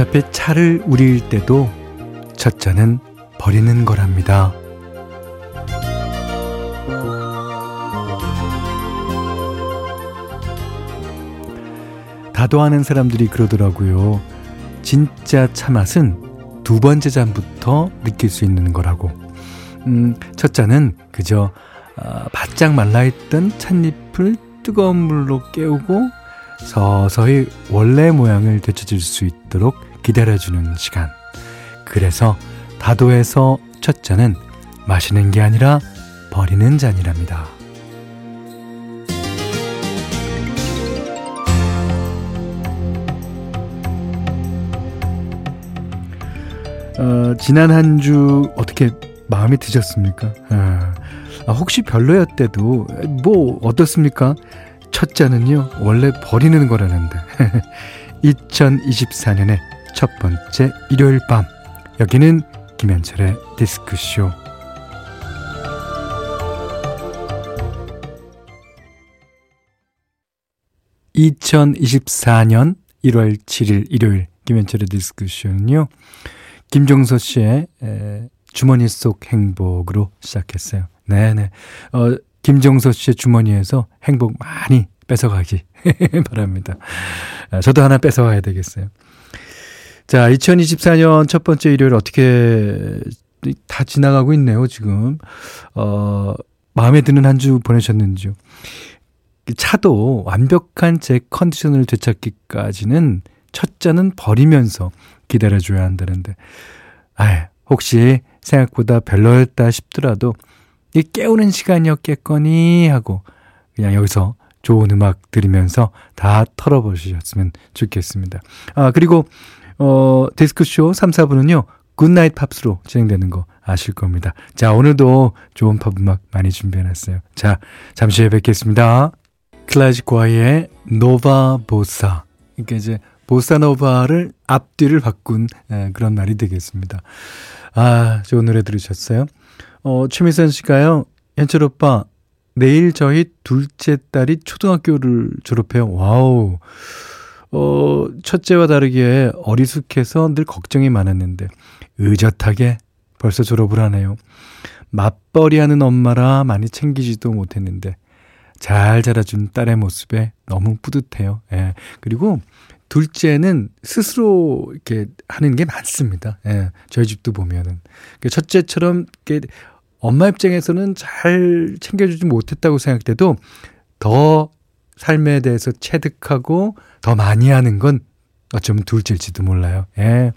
어차피 차를 우릴 때도 첫 잔은 버리는 거랍니다. 다도하는 사람들이 그러더라고요. 진짜 차 맛은 두 번째 잔부터 느낄 수 있는 거라고. 음, 첫 잔은 그저 어, 바짝 말라있던 찻잎을 뜨거운 물로 깨우고 서서히 원래 모양을 되찾을 수 있도록 기다려주는 시간. 그래서 다도에서 첫 잔은 마시는 게 아니라 버리는 잔이랍니다. 어, 지난 한 주 어떻게 마음이 드셨습니까? 아, 아, 혹시 별로였대도 뭐 어떻습니까? 첫 잔은요 원래 버리는 거라는데 2024년의 첫 번째 일요일 밤 여기는 김현철의 디스크쇼 (2024년 1월 7일) 일요일 김현철의 디스크쇼는요 김종서 씨의 에, 주머니 속 행복으로 시작했어요. 네네. 어, 김종서 씨의 주머니에서 행복 많이 뺏어가기 바랍니다. 아, 저도 하나 뺏어가야 되겠어요. 자, 2024년 첫 번째 일요일 어떻게 다 지나가고 있네요, 지금. 어, 마음에 드는 한 주 보내셨는지요? 차도 완벽한 제 컨디션을 되찾기까지는 첫 잔은 버리면서 기다려줘야 한다는데, 아 혹시 생각보다 별로였다 싶더라도 이 깨우는 시간이었겠거니 하고 그냥 여기서 좋은 음악 들으면서 다 털어보셨으면 좋겠습니다. 아, 그리고, 어, 디스크쇼 3, 4부는요, Good Night Pops로 진행되는 거 아실 겁니다. 자, 오늘도 좋은 팝 음악 많이 준비해놨어요. 자, 잠시 후에 뵙겠습니다. 클래지콰이의 Nova Bossa. 그러니까 이제 보사노바를 앞뒤를 바꾼 에, 그런 날이 되겠습니다. 아, 좋은 노래 들으셨어요? 어, 최미선 씨가요, 현철 오빠, 내일 저희 둘째 딸이 초등학교를 졸업해요. Wow. 어, 첫째와 다르게 어리숙해서 늘 걱정이 많았는데, 의젓하게 벌써 졸업을 하네요. 맞벌이 하는 엄마라 많이 챙기지도 못했는데, 잘 자라준 딸의 모습에 너무 뿌듯해요. 예. 그리고 둘째는 스스로 이렇게 하는 게 많습니다. 예. 저희 집도 보면은. 그 첫째처럼 이렇게 엄마 입장에서는 잘 챙겨주지 못했다고 생각돼도 더 삶에 대해서 체득하고 더 많이 하는 건 어쩌면 둘째일지도 몰라요. 예.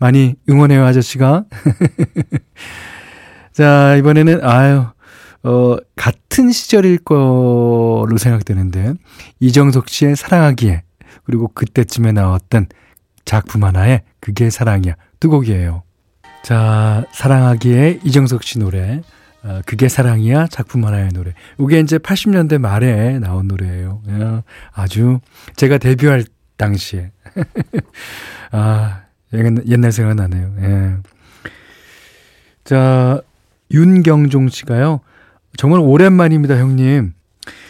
많이 응원해요, 아저씨가. 자, 이번에는, 아유, 어, 같은 시절일 거로 생각되는데, 이정석 씨의 사랑하기에, 그리고 그때쯤에 나왔던 작품 하나에 그게 사랑이야. 두 곡이에요. 자, 사랑하기에 이정석 씨 노래, 어, 그게 사랑이야 작품 하나의 노래. 이게 이제 80년대 말에 나온 노래예요. 예, 아주 제가 데뷔할 당시에. 아, 옛날 생각나네요. 예. 자, 윤경종 씨가요. 정말 오랜만입니다, 형님.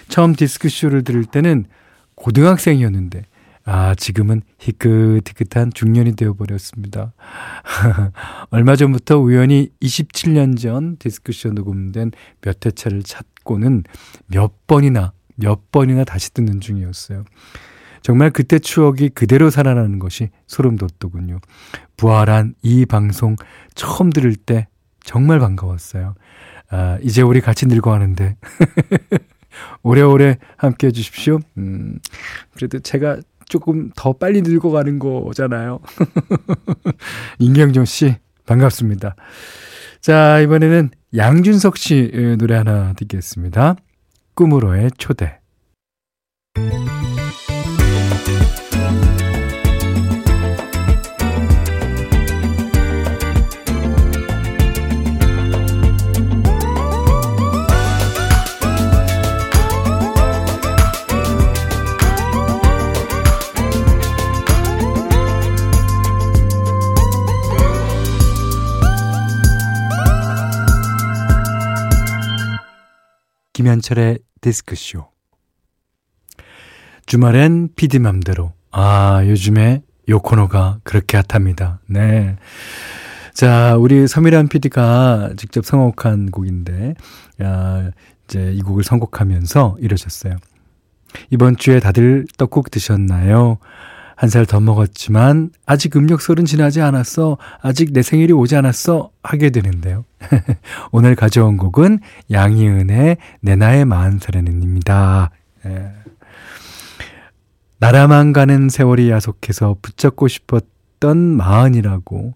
처음 디스크 쇼를 들을 때는 고등학생이었는데, 아, 지금은 희끗희끗한 중년이 되어버렸습니다. 얼마 전부터 우연히 27년 전 디스크쇼 녹음된 몇 회차를 찾고는 몇 번이나, 몇 번이나 다시 듣는 중이었어요. 정말 그때 추억이 그대로 살아나는 것이 소름 돋더군요. 부활한 이 방송 처음 들을 때 정말 반가웠어요. 아, 이제 우리 같이 늙어가는데. 오래오래 함께 해주십시오. 음, 그래도 제가 조금 더 빨리 늙어가는 거잖아요. 임경정 씨, 반갑습니다. 자, 이번에는 양준석 씨 노래 하나 듣겠습니다. 꿈으로의 초대. 김현철의 디스크쇼. 주말엔 피디 맘대로. 아, 요즘에 요 코너가 그렇게 핫합니다. 네. 자, 우리 서미란 PD가 직접 선곡한 곡인데, 야, 이제 이 곡을 선곡하면서 이러셨어요. 이번 주에 다들 떡국 드셨나요? 한 살 더 먹었지만 아직 음력설은 지나지 않았어. 아직 내 생일이 오지 않았어. 하게 되는데요. 오늘 가져온 곡은 양희은의 내 나의 마흔 살에는입니다. 예. 나라만 가는 세월이 야속해서 붙잡고 싶었던 마흔이라고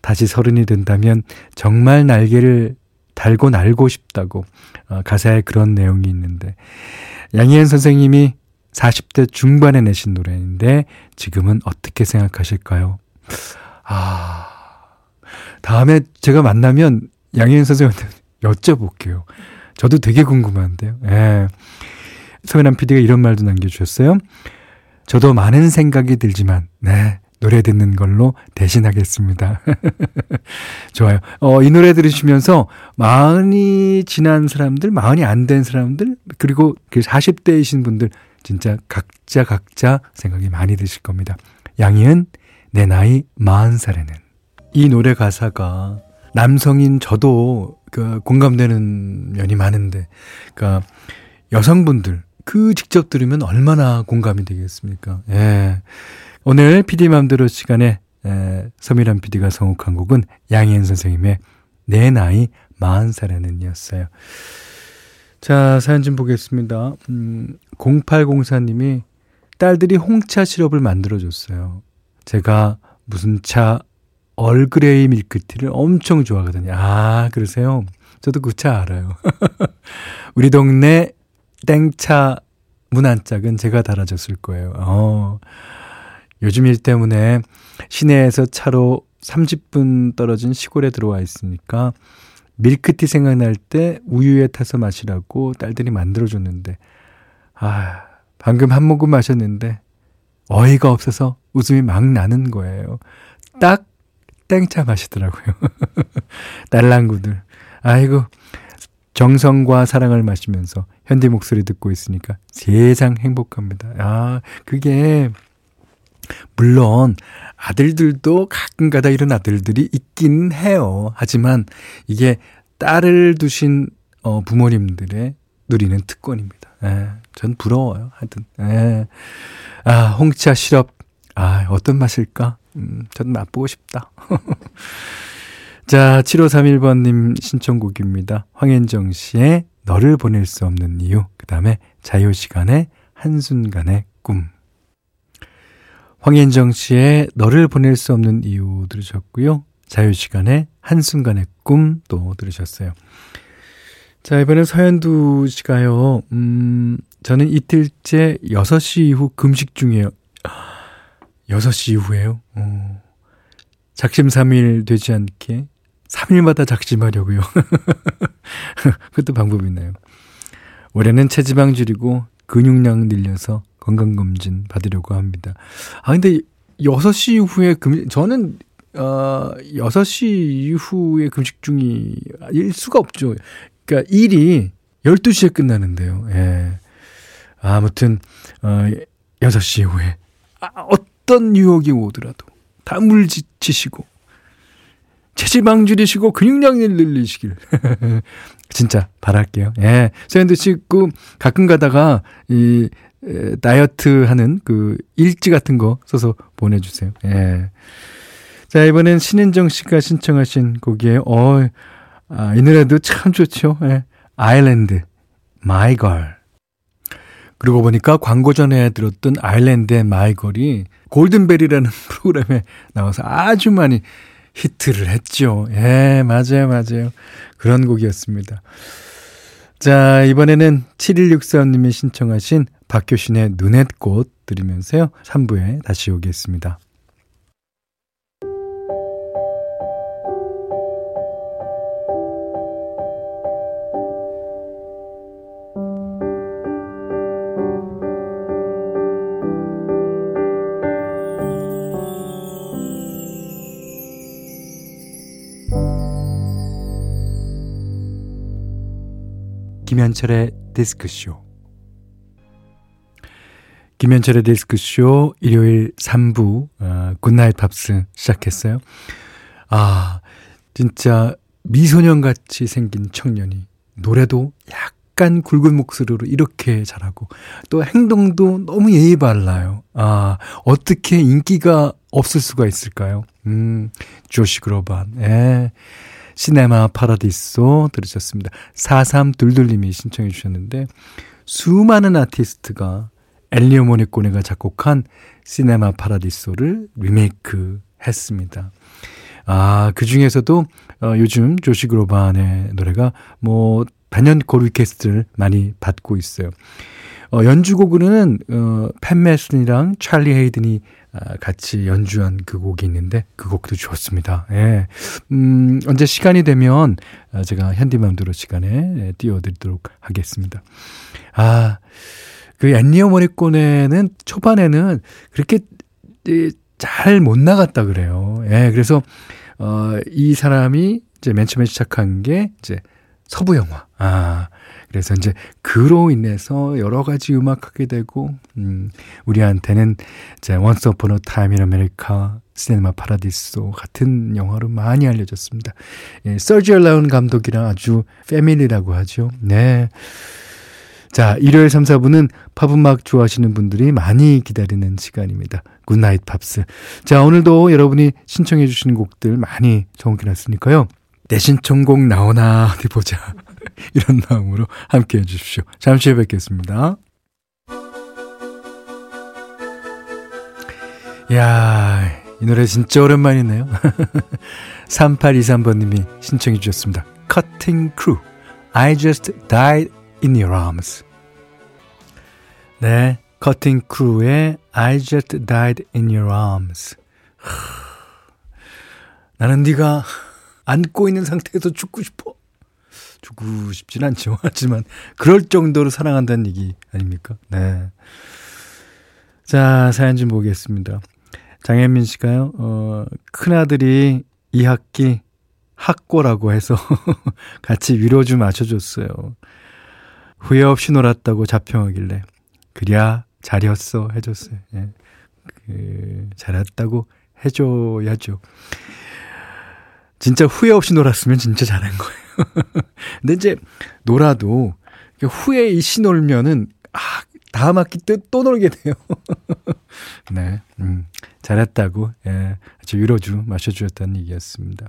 다시 서른이 된다면 정말 날개를 달고 날고 싶다고 어, 가사에 그런 내용이 있는데 양희은 선생님이 40대 중반에 내신 노래인데 지금은 어떻게 생각하실까요? 아 다음에 제가 만나면 양희은 선생님한테 여쭤볼게요. 저도 되게 궁금한데요. 예. 서현남 PD가 이런 말도 남겨주셨어요. 저도 많은 생각이 들지만, 네, 노래 듣는 걸로 대신하겠습니다. 좋아요. 어, 이 노래 들으시면서 마흔이 지난 사람들, 마흔이 안 된 사람들, 그리고 그 40대이신 분들, 진짜 각자 각자 생각이 많이 드실 겁니다. 양희은, 내 나이 마흔 살에는. 이 노래 가사가 남성인 저도 그 공감되는 면이 많은데, 그니까 여성분들, 그 직접 들으면 얼마나 공감이 되겠습니까? 예. 오늘 PD맘대로 시간에 에, 서미란 PD가 성곡한 곡은 양희은 선생님의 내 나이 40살에는 이었어요. 자, 사연 좀 보겠습니다. 음, 0804님이 딸들이 홍차 시럽을 만들어줬어요. 제가 무슨 차, 얼그레이 밀크티를 엄청 좋아하거든요. 아, 그러세요? 저도 그 차 알아요. 우리 동네 땡차 문안 짝은 제가 달아줬을 거예요. 어. 요즘 일 때문에 시내에서 차로 30분 떨어진 시골에 들어와 있으니까 밀크티 생각날 때 우유에 타서 마시라고 딸들이 만들어줬는데, 아, 방금 한 모금 마셨는데, 어이가 없어서 웃음이 막 나는 거예요. 딱 땡차 마시더라고요. 딸랑구들. 아이고, 정성과 사랑을 마시면서 현디 목소리 듣고 있으니까 세상 행복합니다. 아, 그게 물론 아들들도 가끔가다 이런 아들들이 있긴 해요. 하지만 이게 딸을 두신 어, 부모님들의 누리는 특권입니다. 예, 전 부러워요. 하여튼. 예. 아, 홍차 시럽. 아, 어떤 맛일까? 음, 전 맛보고 싶다. 자, 7531번님 신청곡입니다. 황현정 씨의 너를 보낼 수 없는 이유. 그 다음에 자유시간의 한순간의 꿈. 황현정 씨의 너를 보낼 수 없는 이유 들으셨고요. 자유시간의 한순간의 꿈 또 들으셨어요. 자, 이번엔 서현두 씨가요, 음, 저는 이틀째 6시 이후 금식 중이에요. 6시 이후에요? 어, 작심삼일 되지 않게 3일마다 작심하려고요. 그것도 방법이 있나요? 올해는 체지방 줄이고 근육량 늘려서 건강검진 받으려고 합니다. 아, 근데 6시 이후에 금, 저는, 어, 6시 이후에 금식 중이 일 수가 없죠. 그러니까 일이 12시에 끝나는데요. 예. 아무튼, 어, 6시 이후에, 아, 어떤 유혹이 오더라도 다 물지치시고, 체지방 줄이시고 근육량 늘리시길. 진짜 바랄게요. 예. 샌드위치 그 가끔 가다가 이 에, 다이어트 하는 그 일지 같은 거 써서 보내주세요. 예. 자, 이번엔 신은정 씨가 신청하신 곡이에요. 어, 아, 이 노래도 참 좋죠. 예. 아일랜드, My Girl. 그러고 보니까 광고 전에 들었던 아일랜드의 My Girl이 골든벨이라는 프로그램에 나와서 아주 많이 히트를 했죠. 예, 맞아요, 맞아요. 그런 곡이었습니다. 자, 이번에는 7164님이 신청하신 박효신의 눈의 꽃 들으면서요. 3부에 다시 오겠습니다. 김현철의 디스크쇼 김현철의 디스크쇼 일요일 3부 어, Good Night Pops 시작했어요. 아 진짜 미소년같이 생긴 청년이 노래도 약간 굵은 목소리로 이렇게 잘하고 또 행동도 너무 예의 발라요. 아 어떻게 인기가 없을 수가 있을까요? 음 조시 그로반 예. Cinema Paradiso 들으셨습니다. 4322님이 신청해 주셨는데 수많은 아티스트가 엔니오 모리꼬네가 작곡한 Cinema Paradiso를 리메이크 했습니다. 아, 그 중에서도 어, 요즘 조시 그로반의 노래가 뭐 단연코 request를 많이 받고 있어요. 어, 연주곡으로는 어, 팻 메스니랑 찰리 헤이든이 아, 같이 연주한 그 곡이 있는데 그 곡도 좋습니다. 예. 음, 언제 시간이 되면 아, 제가 현디맘대로 시간에 예, 띄워드리도록 하겠습니다. 아, 그 앤니어 모리꼬네는 초반에는 그렇게 잘 못 나갔다 그래요. 예, 그래서 어, 이 사람이 이제 맨 처음에 시작한 게 이제 서부 영화. 아, 그래서 이제 그로 인해서 여러 가지 음악 하게 되고, 음, 우리한테는 이제 Once Upon a Time in America, Cinema Paradiso 같은 영화로 많이 알려졌습니다. 예, 세르지오 레오네 감독이랑 아주 family라고 하죠. 네. 자, 일요일 3, 4부는 팝음악 좋아하시는 분들이 많이 기다리는 시간입니다. Good Night Pops. 자, 오늘도 여러분이 신청해 주시는 곡들 많이 정해놨으니까요. 내 신청곡 나오나 어디 보자. 이런 마음으로 함께 해주십시오. 잠시 후에 뵙겠습니다. 야, 이 노래 진짜 오랜만이네요. 3823번님이 신청해 주셨습니다. Cutting Crew. I just died in your arms. 네, Cutting Crew의 I just died in your arms. 나는 네가 안고 있는 상태에서 죽고 싶어. 죽고 싶진 않죠. 하지만 그럴 정도로 사랑한다는 얘기 아닙니까? 네. 자, 사연 좀 보겠습니다. 장현민 씨가요, 어, 큰아들이 2학기 학고라고 해서 같이 위로 좀 맞춰줬어요. 후회 없이 놀았다고 자평하길래, 그랴, 잘했어. 해줬어요. 예. 그, 잘했다고 해줘야죠. 진짜 후회 없이 놀았으면 진짜 잘한 거예요. 근데 이제 놀아도 후회 이씨 놀면은 아 다음 학기 때 또 놀게 돼요. 네, 음, 잘했다고 예, 아주 위로주 마셔주었다는 얘기였습니다.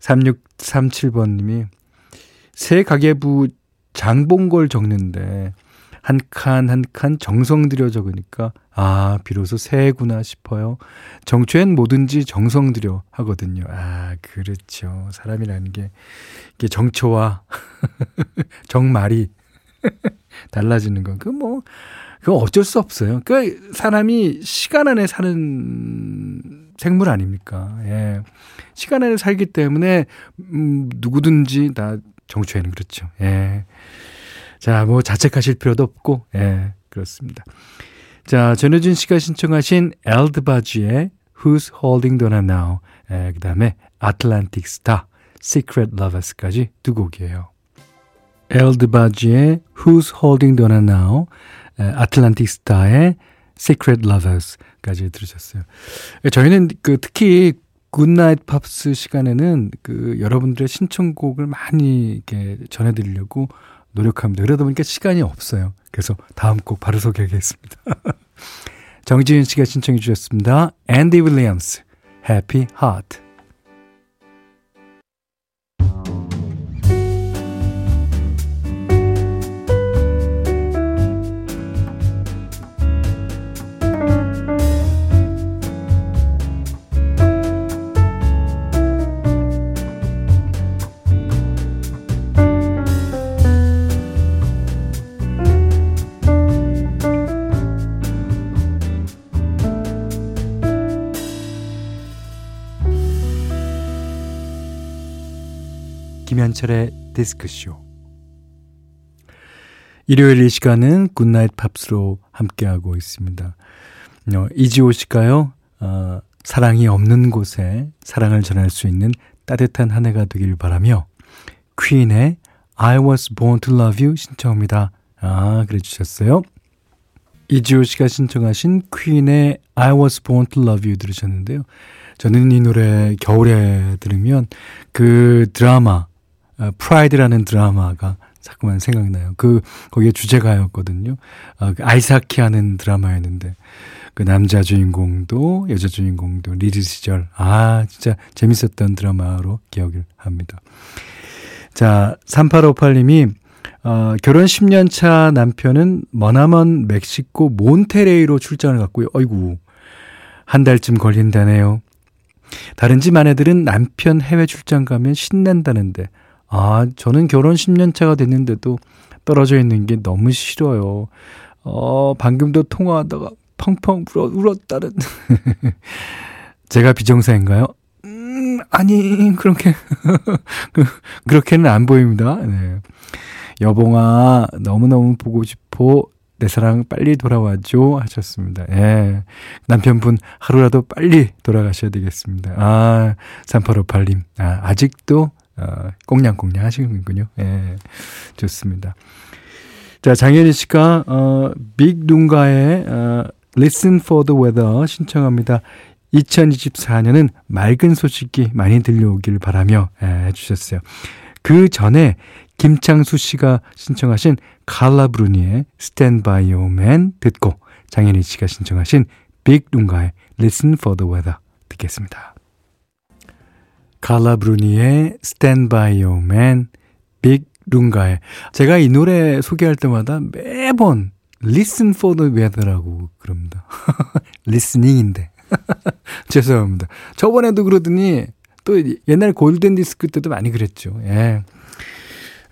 3637번님이 새 가계부 장본걸 적는데 한 칸 한 칸 정성 들여 적으니까 아 비로소 새해구나 싶어요. 정초엔 뭐든지 정성 들여 하거든요. 아 그렇죠. 사람이라는 게 이게 정초와 정말이 달라지는 건 그 뭐 그거 어쩔 수 없어요. 그 사람이 시간 안에 사는 생물 아닙니까? 예. 시간 안에 살기 때문에 음, 누구든지 다 정초에는 그렇죠. 예. 자, 뭐 자책하실 필요도 없고, 예, 그렇습니다. 자, 전효진 씨가 신청하신 엘드바지의 Who's Holding the Now, 예, 그 다음에 Atlantic Starr, Secret Lovers까지 두 곡이에요. 엘 드바지의 Who's Holding Donna Now, 예, Atlantic Starr의 Secret Lovers까지 들으셨어요. 예, 저희는 그 특히 Good Night Pops 시간에는 그 여러분들의 신청곡을 많이 이렇게 전해드리려고 노력합니다. 그러다 보니까 시간이 없어요. 그래서 다음 곡 바로 소개하겠습니다. 정지윤 씨가 신청해 주셨습니다. 앤디 윌리엄스, Happy Heart. 김현철의 디스크쇼. 일요일 이 시간은 Good Night Pops로 함께하고 있습니다. 어, 이지호 씨가요, 어, 사랑이 없는 곳에 사랑을 전할 수 있는 따뜻한 한 해가 되길 바라며, 퀸의 I was born to love you 신청합니다. 아, 그래 주셨어요. 이지호 씨가 신청하신 퀸의 I Was Born to Love You 들으셨는데요. 저는 이 노래 겨울에 들으면 그 드라마 프라이드라는 드라마가 자꾸만 생각나요. 그 거기에 주제가였거든요. 아, 그 아이스하키 하는 드라마였는데 그 남자 주인공도 여자 주인공도 리즈 시절 아 진짜 재밌었던 드라마로 기억을 합니다. 자 3858님이 어, 결혼 10년 차 남편은 머나먼 멕시코 몬테레이로 출장을 갔고요. 어이구 한 달쯤 걸린다네요. 다른 집 아내들은 남편 해외 출장 가면 신난다는데 아 저는 결혼 10년 차가 됐는데도 떨어져 있는 게 너무 싫어요. 어 방금도 통화하다가 펑펑 울어, 울었다는 제가 비정상인가요? 음 아니 그렇게 그, 그렇게는 안 보입니다. 네. 여봉아, 너무너무 보고 싶어. 내 사랑 빨리 돌아와줘. 하셨습니다. 예. 남편분 하루라도 빨리 돌아가셔야 되겠습니다. 아, 3858님. 아, 아직도, 어, 꽁냥꽁냥 하시는군요. 예. 좋습니다. 자, 장현희 씨가, 어, 빅눈가의, 어, Listen for the Weather 신청합니다. 2024년은 맑은 소식이 많이 들려오길 바라며 예, 해주셨어요. 그 전에 김창수 씨가 신청하신 칼라 브루니의 Stand By Your Man 듣고 장현희 씨가 신청하신 빅 룽가의 Listen for the Weather 듣겠습니다. 칼라 브루니의 Stand By Your Man, 빅 룽가의 제가 이 노래 소개할 때마다 매번 Listen for the Weather라고 그럽니다. 리스닝인데. 죄송합니다. 저번에도 그러더니 또 옛날 골든 디스크 때도 많이 그랬죠. 예.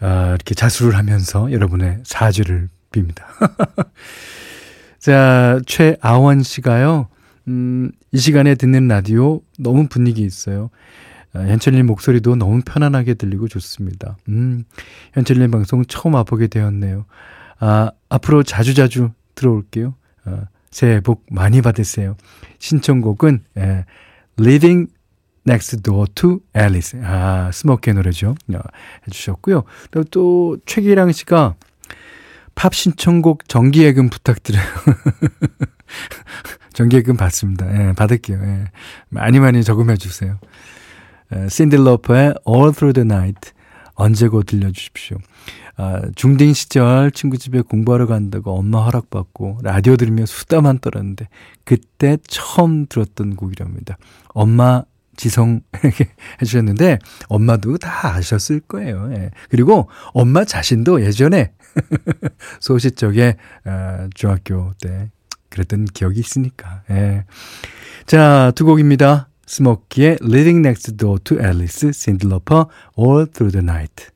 아, 이렇게 자수를 하면서 여러분의 사죄를 빕니다. 자, 최아원 씨가요, 음, 이 시간에 듣는 라디오 너무 분위기 있어요. 아, 현철님 목소리도 너무 편안하게 들리고 좋습니다. 음, 현철님 방송 처음 와보게 되었네요. 아, 앞으로 자주자주 들어올게요. 아, 새해 복 많이 받으세요. 신청곡은, 예, Living Next Door to Alice. 아, 스모키의 노래죠. 어, 해주셨고요. 또, 또, 최기랑 씨가 팝 신청곡 정기예금 부탁드려요. 정기예금 받습니다. 예, 받을게요. 예. 많이 많이 저금해 주세요. 신들러퍼의 All Through the Night 언제고 들려주십시오. 아, 중딩 시절 친구 집에 공부하러 간다고 엄마 허락받고 라디오 들으며 수다만 떨었는데 그때 처음 들었던 곡이랍니다. 엄마 지성 이렇게 해주셨는데 엄마도 다 아셨을 거예요. 예. 그리고 엄마 자신도 예전에 소시 쪽에 어, 중학교 때 그랬던 기억이 있으니까. 예. 자, 두 곡입니다. 스모키의 Living Next Door to Alice, 신들러퍼 All Through the Night.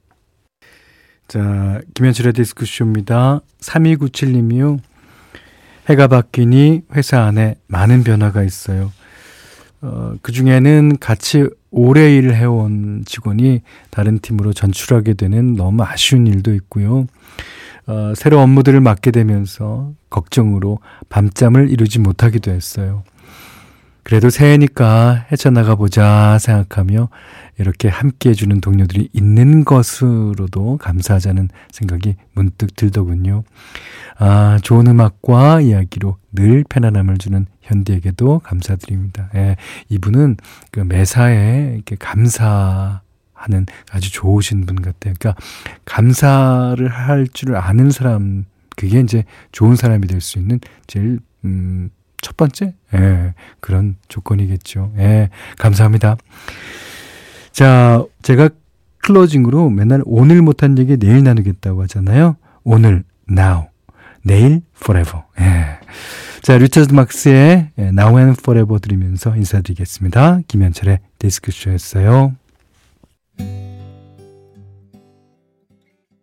자, 김현철의 디스크쇼입니다. 3297님이요. 해가 바뀌니 회사 안에 많은 변화가 있어요. 어, 그 중에는 같이 오래 일을 해온 직원이 다른 팀으로 전출하게 되는 너무 아쉬운 일도 있고요. 어, 새로 업무들을 맡게 되면서 걱정으로 밤잠을 이루지 못하기도 했어요. 그래도 새해니까 헤쳐나가 보자 생각하며 이렇게 함께 해주는 동료들이 있는 것으로도 감사하자는 생각이 문득 들더군요. 아, 좋은 음악과 이야기로 늘 편안함을 주는 현디에게도 감사드립니다. 예, 이분은 그 매사에 이렇게 감사 하는 아주 좋으신 분 같아요. 그러니까 감사를 할 줄 아는 사람 그게 이제 좋은 사람이 될 수 있는 제일 음, 첫 번째 예, 그런 조건이겠죠. 예, 감사합니다. 자, 제가 클로징으로 맨날 오늘 못한 얘기 내일 나누겠다고 하잖아요. 오늘 now, 내일 forever. 예. 자, 리처드 막스의 Now and Forever 들으면서 인사드리겠습니다. 김현철의 디스크쇼였어요.